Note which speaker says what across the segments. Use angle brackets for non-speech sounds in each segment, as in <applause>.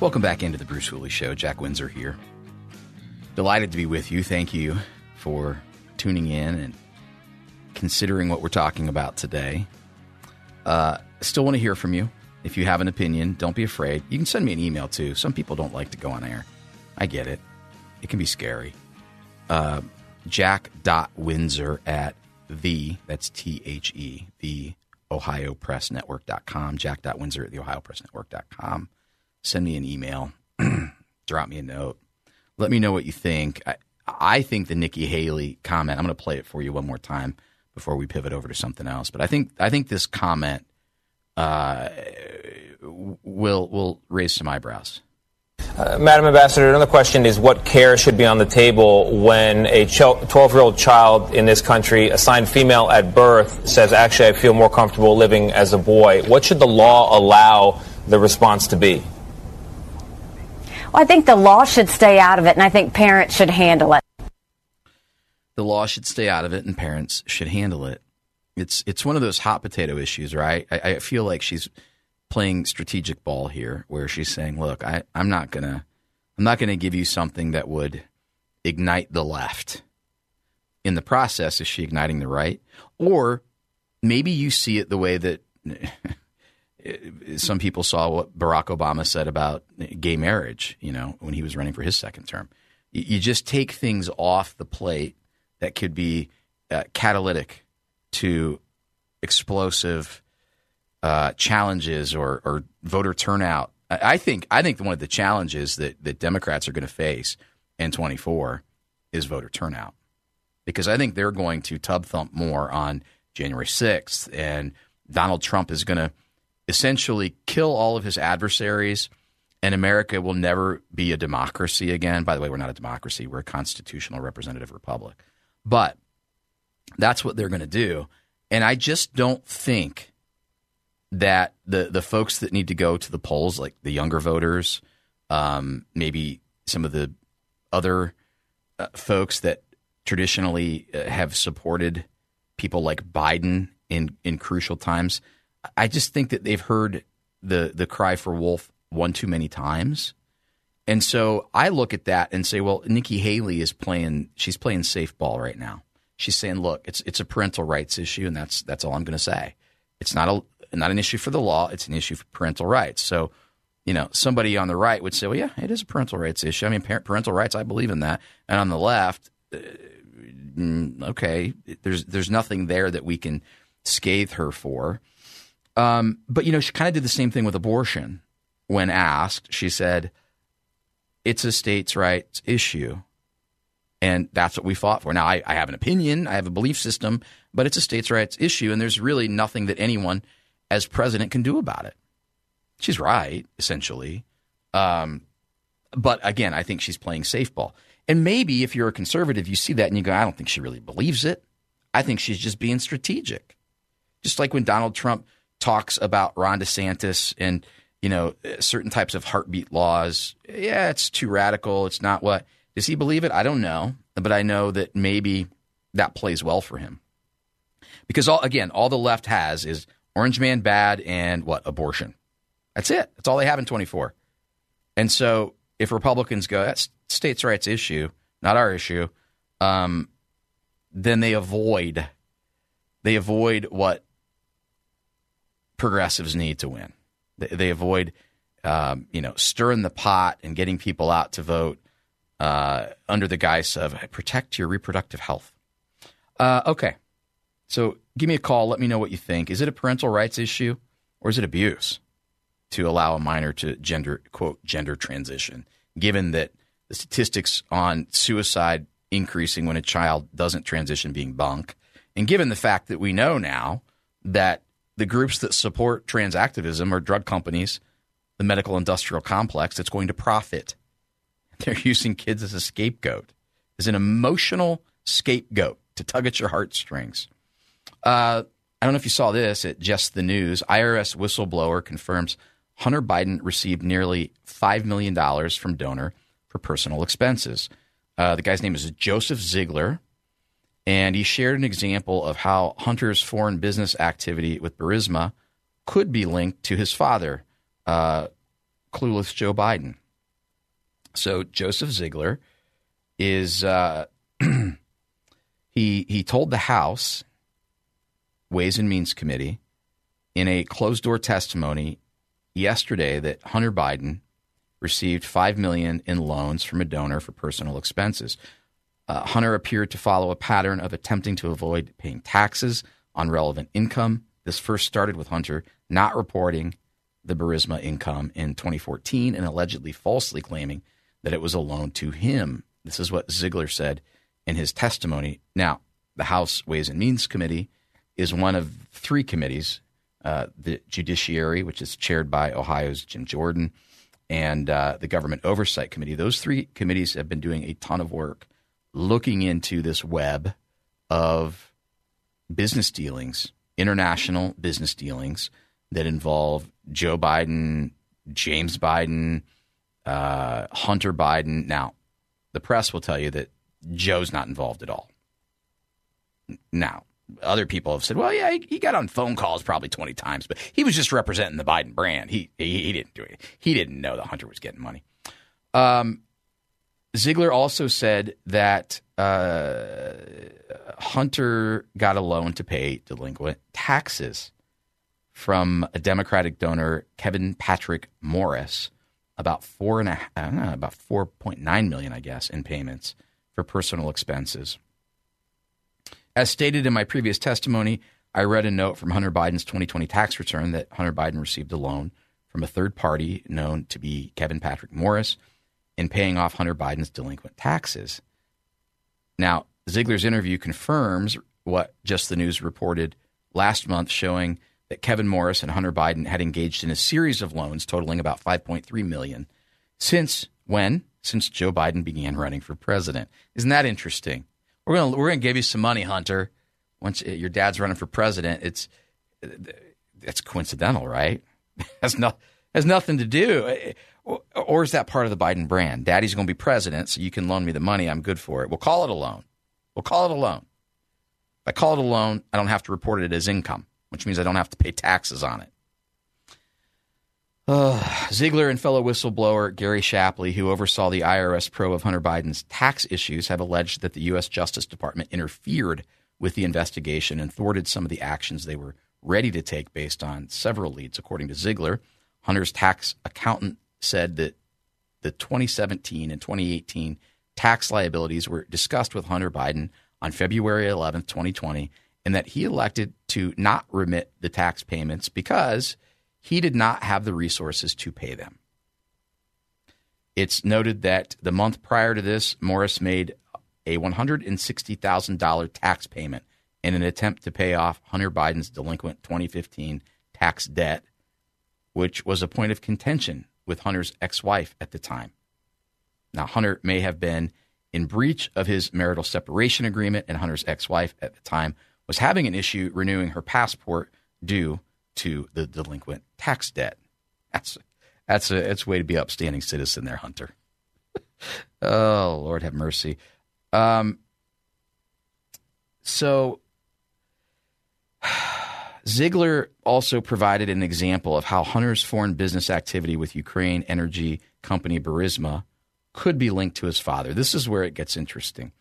Speaker 1: Welcome back into the Bruce Hooley Show. Jack Windsor here. Delighted to be with you. Thank you for tuning in and considering what we're talking about today. Uh, still want to hear from you. If you have an opinion, don't be afraid. You can send me an email too. Some people don't like to go on air. I get it. It can be scary. Uh, jack.windsor at the, that's T H E, the OhioPressNetwork.com. Jack.windsor at the OhioPressNetwork.com. Send me an email. <clears throat> Drop me a note. Let me know what you think. I, I think the Nikki Haley comment. I'm going to play it for you one more time before we pivot over to something else. But I think I think this comment uh, will will raise some eyebrows.
Speaker 2: Uh, Madam Ambassador, another question is what care should be on the table when a 12 year old child in this country, assigned female at birth, says, actually, I feel more comfortable living as a boy? What should the law allow the response to be?
Speaker 3: Well, I think the law should stay out of it, and I think parents should handle it.
Speaker 1: The law should stay out of it, and parents should handle it. It's it's one of those hot potato issues, right? I, I feel like she's playing strategic ball here, where she's saying, "Look, I, I'm not gonna, I'm not gonna give you something that would ignite the left." In the process, is she igniting the right, or maybe you see it the way that <laughs> some people saw what Barack Obama said about gay marriage, you know, when he was running for his second term. You just take things off the plate that could be uh, catalytic to explosive uh, challenges or, or, voter turnout. I think I think one of the challenges that, that Democrats are going to face in 24 is voter turnout because I think they're going to tub thump more on January 6th and Donald Trump is going to – essentially kill all of his adversaries, and America will never be a democracy again. By the way, we're not a democracy, we're a constitutional representative republic. But that's what they're going to do. And I just don't think that the, the folks that need to go to the polls, like the younger voters, um, maybe some of the other uh, folks that traditionally uh, have supported people like Biden in, in crucial times, I just think that they've heard the the cry for wolf one too many times. And so I look at that and say, well, Nikki Haley is playing she's playing safe ball right now. She's saying, look, it's it's a parental rights issue and that's that's all I'm going to say. It's not a not an issue for the law, it's an issue for parental rights. So, you know, somebody on the right would say, well, yeah, it is a parental rights issue. I mean, parental rights, I believe in that. And on the left, uh, mm, okay, there's there's nothing there that we can scathe her for. Um, but you know, she kind of did the same thing with abortion. When asked, she said, "It's a states' rights issue." And that's what we fought for. Now, I, I, have an opinion, I have a belief system, but it's a states' rights issue, and there's really nothing that anyone as president can do about it. She's right, essentially. Um, but again, I think she's playing safe ball. And maybe if you're a conservative, you see that and you go, I don't think she really believes it. I think she's just being strategic. Just like when Donald Trump talks about Ron DeSantis and you know certain types of heartbeat laws. Yeah, it's too radical. It's not what does he believe it? I don't know, but I know that maybe that plays well for him because all again, all the left has is Orange Man bad and what abortion. That's it. That's all they have in 24. And so if Republicans go, that's states' rights issue, not our issue, um, then they avoid they avoid what progressives need to win. They, they avoid, um, you know, stirring the pot and getting people out to vote uh, under the guise of protect your reproductive health. Uh, okay, so give me a call. Let me know what you think. Is it a parental rights issue or is it abuse? to allow a minor to gender quote gender transition, given that the statistics on suicide increasing when a child doesn't transition being bunk, and given the fact that we know now that the groups that support trans activism are drug companies, the medical industrial complex that's going to profit. <laughs> They're using kids as a scapegoat, as an emotional scapegoat to tug at your heartstrings. Uh, I don't know if you saw this at Just the News. IRS whistleblower confirms Hunter Biden received nearly $5 million from donor for personal expenses. Uh, the guy's name is Joseph Ziegler, and he shared an example of how Hunter's foreign business activity with Burisma could be linked to his father, uh, clueless Joe Biden. So Joseph Ziegler is uh, <clears throat> he he told the House Ways and Means Committee in a closed door testimony yesterday that Hunter Biden received five million in loans from a donor for personal expenses. Uh, Hunter appeared to follow a pattern of attempting to avoid paying taxes on relevant income. This first started with Hunter not reporting the Burisma income in 2014 and allegedly falsely claiming that it was a loan to him. This is what Ziegler said in his testimony. Now, the House Ways and Means Committee is one of three committees uh, the Judiciary, which is chaired by Ohio's Jim Jordan, and uh, the Government Oversight Committee. Those three committees have been doing a ton of work looking into this web of business dealings, international business dealings that involve Joe Biden, James Biden, uh, Hunter Biden. Now, the press will tell you that Joe's not involved at all. Now, other people have said, well, yeah, he, he, got on phone calls probably 20 times, but he was just representing the Biden brand. He, he, he didn't do it. He didn't know that Hunter was getting money. Um, Ziegler also said that uh, Hunter got a loan to pay delinquent taxes from a Democratic donor, Kevin Patrick Morris, about four and a, know, about four point nine million, I guess, in payments for personal expenses. As stated in my previous testimony, I read a note from Hunter Biden's 2020 tax return that Hunter Biden received a loan from a third party known to be Kevin Patrick Morris in paying off Hunter Biden's delinquent taxes. Now, Ziegler's interview confirms what Just the News reported last month, showing that Kevin Morris and Hunter Biden had engaged in a series of loans totaling about 5.3 million since when? Since Joe Biden began running for president. Isn't that interesting? We're gonna we're gonna give you some money, Hunter. Once eh, your dad's running for president, it's eh, it's coincidental, right? <laughs> has not has nothing to do. Eh, Or is that part of the Biden brand? Daddy's going to be president, so you can loan me the money. I'm good for it. We'll call it a loan. We'll call it a loan. If I call it a loan, I don't have to report it as income, which means I don't have to pay taxes on it. Uh, Ziegler and fellow whistleblower Gary Shapley, who oversaw the IRS probe of Hunter Biden's tax issues, have alleged that the U.S. Justice Department interfered with the investigation and thwarted some of the actions they were ready to take based on several leads. According to Ziegler, Hunter's tax accountant said that the 2017 and 2018 tax liabilities were discussed with Hunter Biden on February 11, 2020, and that he elected to not remit the tax payments because he did not have the resources to pay them. It's noted that the month prior to this, Morris made a $160,000 tax payment in an attempt to pay off Hunter Biden's delinquent 2015 tax debt, which was a point of contention with Hunter's ex wife at the time. Now, Hunter may have been in breach of his marital separation agreement, and Hunter's ex wife at the time was having an issue renewing her passport due to the delinquent tax debt. That's that's a it's a way to be upstanding citizen there, Hunter. <laughs> oh Lord have mercy. Um, so Ziegler also provided an example of how Hunter's foreign business activity with Ukraine energy company Burisma could be linked to his father. This is where it gets interesting,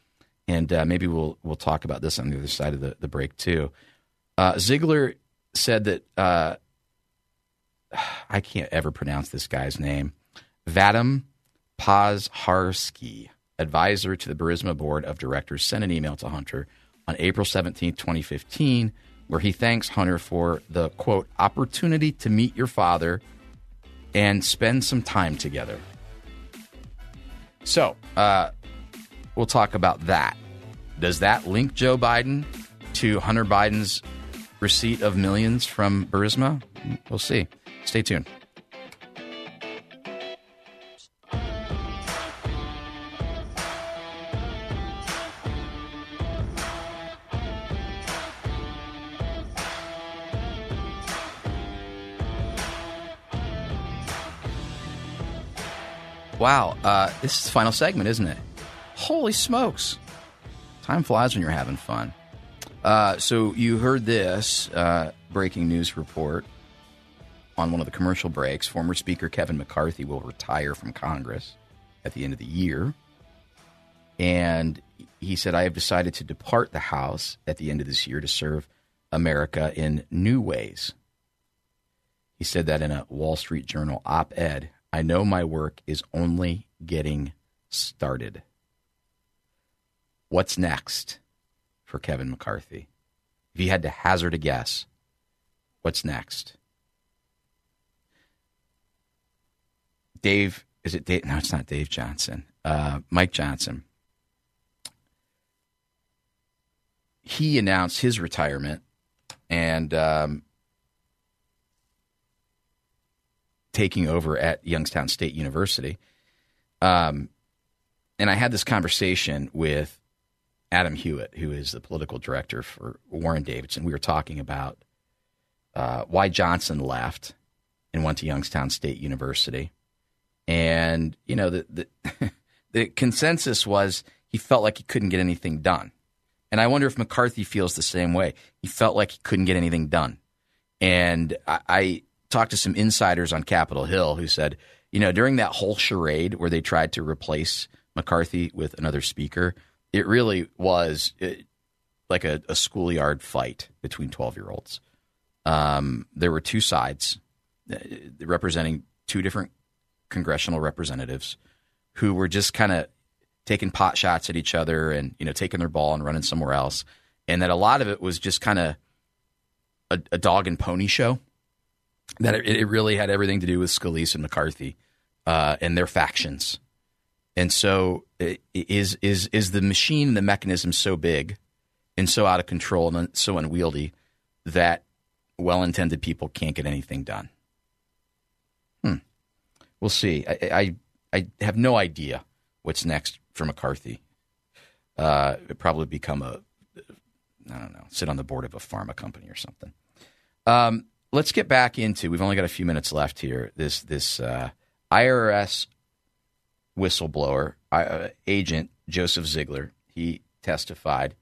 Speaker 1: and uh, maybe we'll we'll talk about this on the other side of the, the break too. Uh, Ziegler said that uh, <sighs> I can't ever pronounce this guy's name. Vadim Pozharsky, advisor to the Burisma board of directors, sent an email to Hunter on April 17, 2015, where he thanks Hunter for the quote opportunity to meet your father and spend some time together. So, uh, we'll talk about that. Does that link Joe Biden to Hunter Biden's receipt of millions from Burisma? We'll see. Stay tuned. Wow, uh, this is the final segment, isn't it? Holy smokes. Time flies when you're having fun. Uh, so you heard this uh, breaking news report on one of the commercial breaks. Former Speaker Kevin McCarthy will retire from Congress at the end of the year. And he said, I have decided to depart the House at the end of this year to serve America in new ways. He said that in a Wall Street Journal op ed. I know my work is only getting started. What's next for Kevin McCarthy? If you had to hazard a guess, what's next? Dave, is it Dave? No, it's not Dave Johnson. Uh, Mike Johnson. He announced his retirement and um, taking over at Youngstown State University. Um, and I had this conversation with Adam Hewitt, who is the political director for Warren Davidson. We were talking about uh, why Johnson left and went to Youngstown State University, and you know the the, <laughs> the consensus was he felt like he couldn't get anything done, and I wonder if McCarthy feels the same way. He felt like he couldn't get anything done, and I, I talked to some insiders on Capitol Hill who said, you know, during that whole charade where they tried to replace McCarthy with another speaker it really was it, like a, a, schoolyard fight between 12 year olds. Um, there were two sides uh, representing two different congressional representatives who were just kind of taking pot shots at each other and you know taking their ball and running somewhere else and that a lot of it was just kind of a, a, dog and pony show that it, it, really had everything to do with Scalise and McCarthy uh, and their factions and so is is is the machine, the mechanism so big and so out of control and so unwieldy that well-intended people can't get anything done? Hmm. We'll see. I, I, I have no idea what's next for McCarthy. Uh, probably become a I don't know, sit on the board of a pharma company or something. Um, let's get back into. We've only got a few minutes left here. This this uh, IRS whistleblower uh, agent Joseph Ziegler. He testified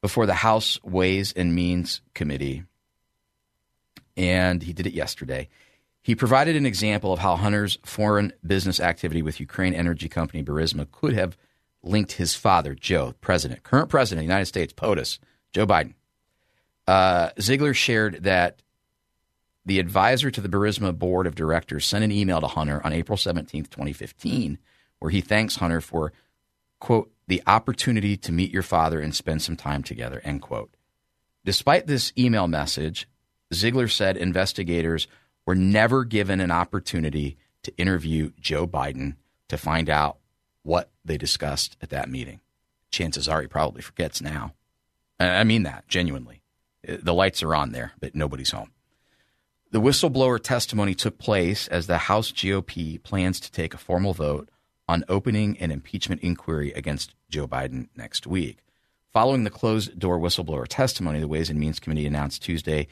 Speaker 1: before the House Ways and Means Committee, and he did it yesterday. He provided an example of how Hunter's foreign business activity with Ukraine energy company Burisma could have linked his father, Joe, president, current president of the United States, POTUS, Joe Biden. Uh, Ziegler shared that the advisor to the Burisma board of directors sent an email to Hunter on April 17, 2015, where he thanks Hunter for, quote, the opportunity to meet your father and spend some time together, end quote. Despite this email message, Ziegler said investigators were never given an opportunity to interview Joe Biden to find out what they discussed at that meeting. Chances are he probably forgets now. I mean that genuinely. The lights are on there, but nobody's home. The whistleblower testimony took place as the House GOP plans to take a formal vote on opening an impeachment inquiry against Joe Biden next week. Following the closed door whistleblower testimony, the Ways and Means Committee announced Tuesday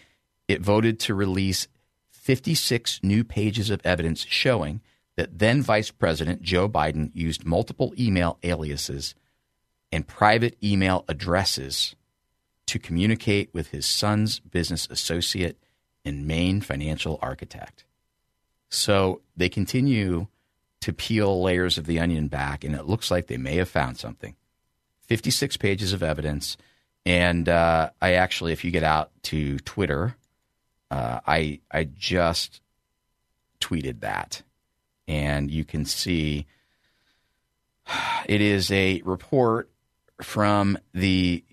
Speaker 1: it voted to release 56 new pages of evidence showing that then Vice President Joe Biden used multiple email aliases and private email addresses to communicate with his son's business associate and main financial architect. So they continue to peel layers of the onion back, and it looks like they may have found something. 56 pages of evidence. And uh, I actually, if you get out to Twitter, uh, I I just tweeted that, and you can see it is a report from the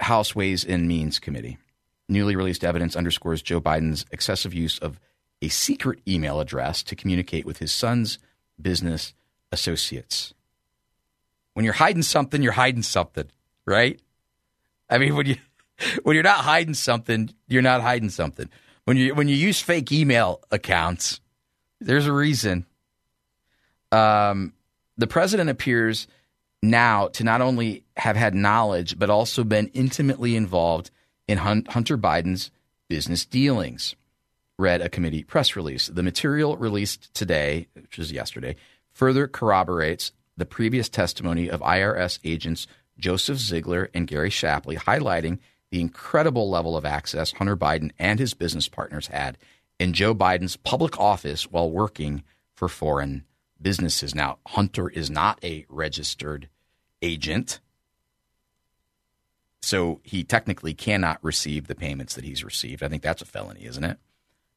Speaker 1: House Ways and Means Committee. Newly released evidence underscores Joe Biden's excessive use of a secret email address to communicate with his son's business associates. When you're hiding something, you're hiding something, right? I mean, when you <laughs> when you're not hiding something, you're not hiding something. When you when you use fake email accounts, there's a reason. Um, the president appears now to not only have had knowledge but also been intimately involved in Hunter Biden's business dealings. Read a committee press release. The material released today, which is yesterday, further corroborates the previous testimony of IRS agents Joseph Ziegler and Gary Shapley, highlighting the incredible level of access Hunter Biden and his business partners had in Joe Biden's public office while working for foreign businesses. Now, Hunter is not a registered agent, so he technically cannot receive the payments that he's received. I think that's a felony, isn't it?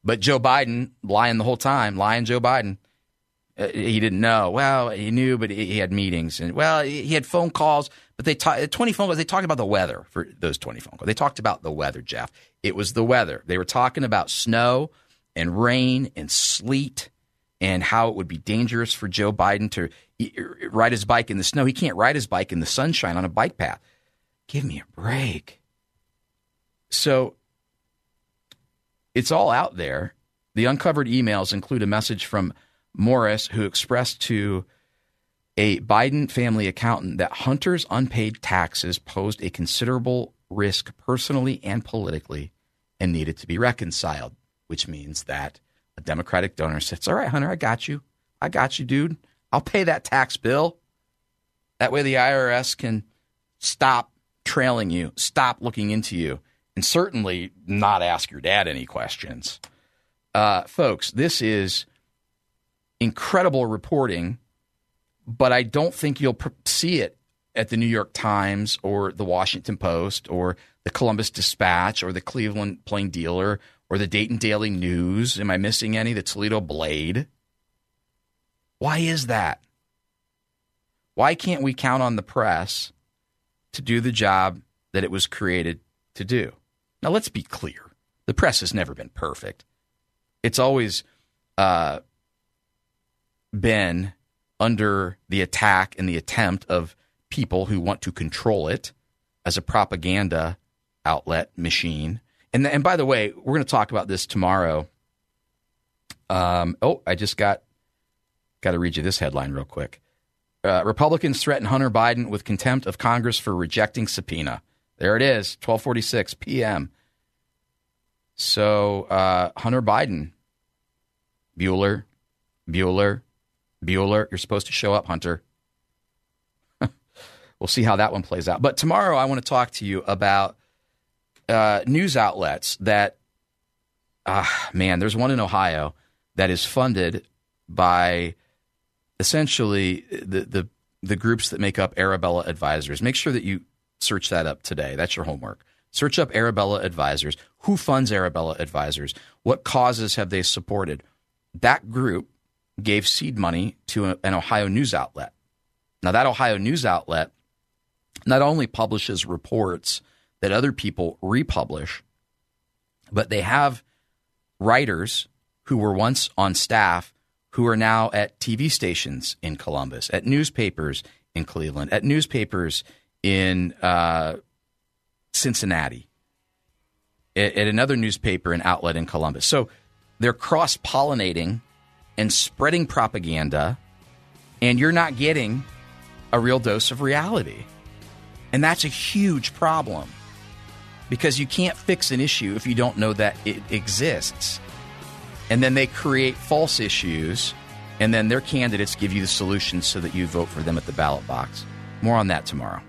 Speaker 1: But Joe Biden, lying the whole time, lying Joe Biden, uh, he didn't know. Well, he knew, but he had meetings and well, he had phone calls. But they talked twenty phone calls. They talked about the weather for those twenty phone calls. They talked about the weather, Jeff. It was the weather. They were talking about snow and rain and sleet and how it would be dangerous for Joe Biden to ride his bike in the snow. He can't ride his bike in the sunshine on a bike path. Give me a break. So it's all out there. The uncovered emails include a message from Morris, who expressed to a Biden family accountant that Hunter's unpaid taxes posed a considerable risk personally and politically and needed to be reconciled, which means that a Democratic donor says, All right, Hunter, I got you. I got you, dude. I'll pay that tax bill. That way the IRS can stop trailing you, stop looking into you, and certainly not ask your dad any questions. Uh, folks, this is incredible reporting, but I don't think you'll see it at the New York Times or the Washington Post or the Columbus Dispatch or the Cleveland Plain Dealer or the Dayton Daily News. Am I missing any? The Toledo Blade. Why is that? Why can't we count on the press to do the job that it was created to do? Now, let's be clear the press has never been perfect. It's always uh, been under the attack and the attempt of people who want to control it as a propaganda outlet machine. And, and by the way, we're going to talk about this tomorrow. Um, oh, I just got got to read you this headline real quick. Uh, Republicans threaten Hunter Biden with contempt of Congress for rejecting subpoena. There it is, 12:46 p.m. So uh, Hunter Biden, Bueller, Bueller, Bueller, you're supposed to show up, Hunter. <laughs> we'll see how that one plays out. But tomorrow, I want to talk to you about uh, news outlets that, ah, man, there's one in Ohio that is funded by essentially the, the the groups that make up Arabella Advisors. Make sure that you search that up today. That's your homework. Search up Arabella Advisors. Who funds Arabella Advisors? What causes have they supported? That group gave seed money to a, an Ohio news outlet. Now, that Ohio news outlet not only publishes reports that other people republish, but they have writers who were once on staff who are now at TV stations in Columbus, at newspapers in Cleveland, at newspapers in uh, Cincinnati, at, at another newspaper and outlet in Columbus. So they're cross pollinating and spreading propaganda, and you're not getting a real dose of reality. And that's a huge problem because you can't fix an issue if you don't know that it exists. And then they create false issues, and then their candidates give you the solutions so that you vote for them at the ballot box. More on that tomorrow.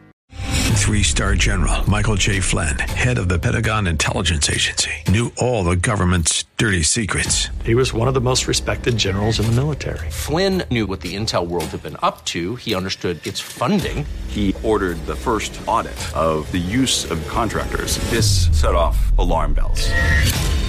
Speaker 4: Three star general Michael J. Flynn, head of the Pentagon Intelligence Agency, knew all the government's dirty secrets.
Speaker 5: He was one of the most respected generals in the military.
Speaker 6: Flynn knew what the intel world had been up to, he understood its funding.
Speaker 7: He ordered the first audit of the use of contractors. This set off alarm bells.